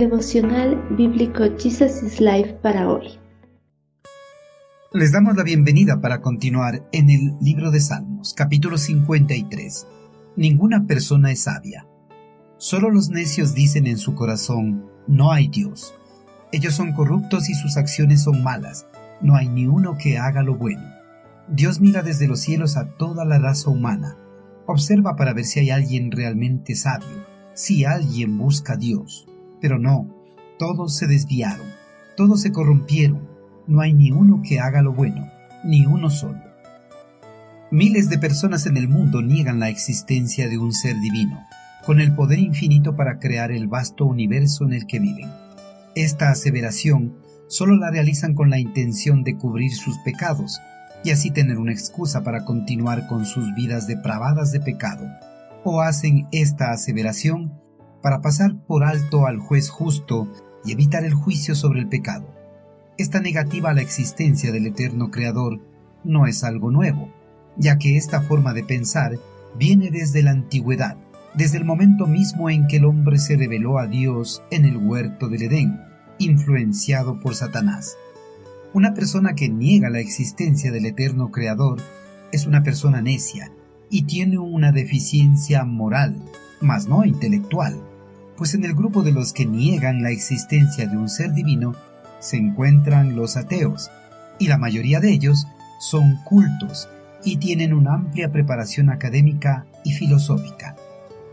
Devocional Bíblico Jesus is Life para hoy. Les damos la bienvenida para continuar en el libro de Salmos, capítulo 53. Ninguna persona es sabia. Solo los necios dicen en su corazón, no hay Dios. Ellos son corruptos y sus acciones son malas. No hay ni uno que haga lo bueno. Dios mira desde los cielos a toda la raza humana. Observa para ver si hay alguien realmente sabio, si alguien busca a Dios. Pero no, todos se desviaron, todos se corrompieron, no hay ni uno que haga lo bueno, ni uno solo. Miles de personas en el mundo niegan la existencia de un ser divino, con el poder infinito para crear el vasto universo en el que viven. Esta aseveración solo la realizan con la intención de cubrir sus pecados y así tener una excusa para continuar con sus vidas depravadas de pecado, o hacen esta aseveración para pasar por alto al juez justo y evitar el juicio sobre el pecado. Esta negativa a la existencia del eterno Creador no es algo nuevo, ya que esta forma de pensar viene desde la antigüedad, desde el momento mismo en que el hombre se reveló a Dios en el huerto del Edén, influenciado por Satanás. Una persona que niega la existencia del eterno Creador es una persona necia y tiene una deficiencia moral, mas no intelectual pues en el grupo de los que niegan la existencia de un ser divino se encuentran los ateos, y la mayoría de ellos son cultos y tienen una amplia preparación académica y filosófica.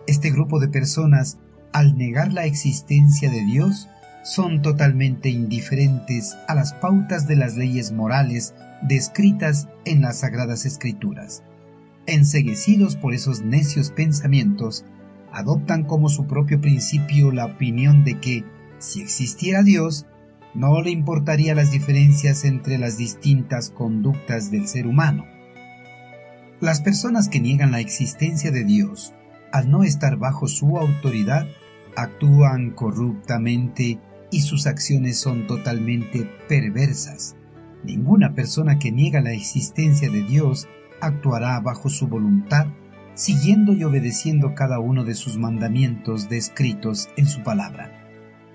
Este grupo de personas, al negar la existencia de Dios, son totalmente indiferentes a las pautas de las leyes morales descritas en las Sagradas Escrituras. Enseguecidos por esos necios pensamientos, adoptan como su propio principio la opinión de que, si existiera Dios, no le importaría las diferencias entre las distintas conductas del ser humano. Las personas que niegan la existencia de Dios, al no estar bajo su autoridad, actúan corruptamente y sus acciones son totalmente perversas. Ninguna persona que niega la existencia de Dios actuará bajo su voluntad siguiendo y obedeciendo cada uno de sus mandamientos descritos en su palabra.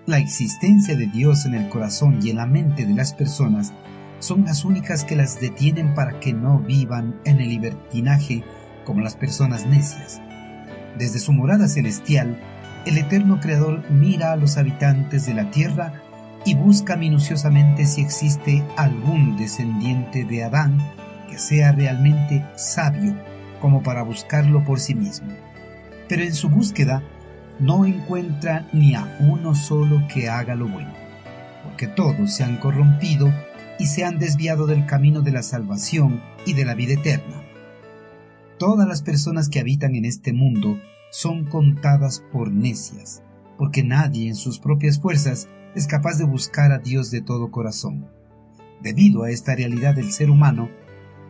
La existencia de Dios en el corazón y en la mente de las personas son las únicas que las detienen para que no vivan en el libertinaje como las personas necias. Desde su morada celestial, el eterno Creador mira a los habitantes de la tierra y busca minuciosamente si existe algún descendiente de Adán que sea realmente sabio como para buscarlo por sí mismo. Pero en su búsqueda no encuentra ni a uno solo que haga lo bueno, porque todos se han corrompido y se han desviado del camino de la salvación y de la vida eterna. Todas las personas que habitan en este mundo son contadas por necias, porque nadie en sus propias fuerzas es capaz de buscar a Dios de todo corazón. Debido a esta realidad del ser humano,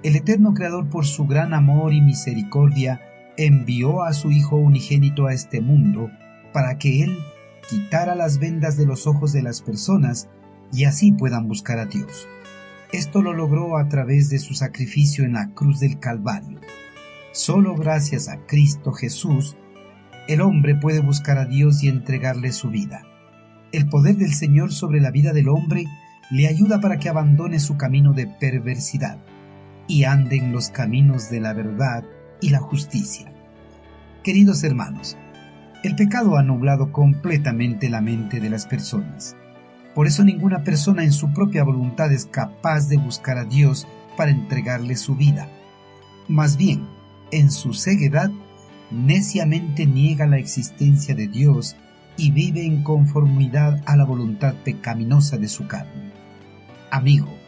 el eterno Creador por su gran amor y misericordia envió a su Hijo unigénito a este mundo para que Él quitara las vendas de los ojos de las personas y así puedan buscar a Dios. Esto lo logró a través de su sacrificio en la cruz del Calvario. Solo gracias a Cristo Jesús, el hombre puede buscar a Dios y entregarle su vida. El poder del Señor sobre la vida del hombre le ayuda para que abandone su camino de perversidad y anden los caminos de la verdad y la justicia. Queridos hermanos, el pecado ha nublado completamente la mente de las personas. Por eso ninguna persona en su propia voluntad es capaz de buscar a Dios para entregarle su vida. Más bien, en su ceguedad, neciamente niega la existencia de Dios y vive en conformidad a la voluntad pecaminosa de su carne. Amigo,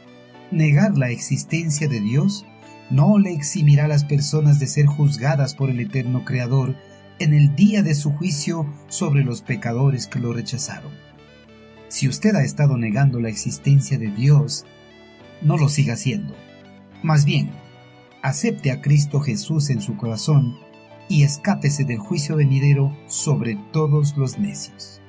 Negar la existencia de Dios no le eximirá a las personas de ser juzgadas por el eterno Creador en el día de su juicio sobre los pecadores que lo rechazaron. Si usted ha estado negando la existencia de Dios, no lo siga haciendo. Más bien, acepte a Cristo Jesús en su corazón y escápese del juicio venidero sobre todos los necios.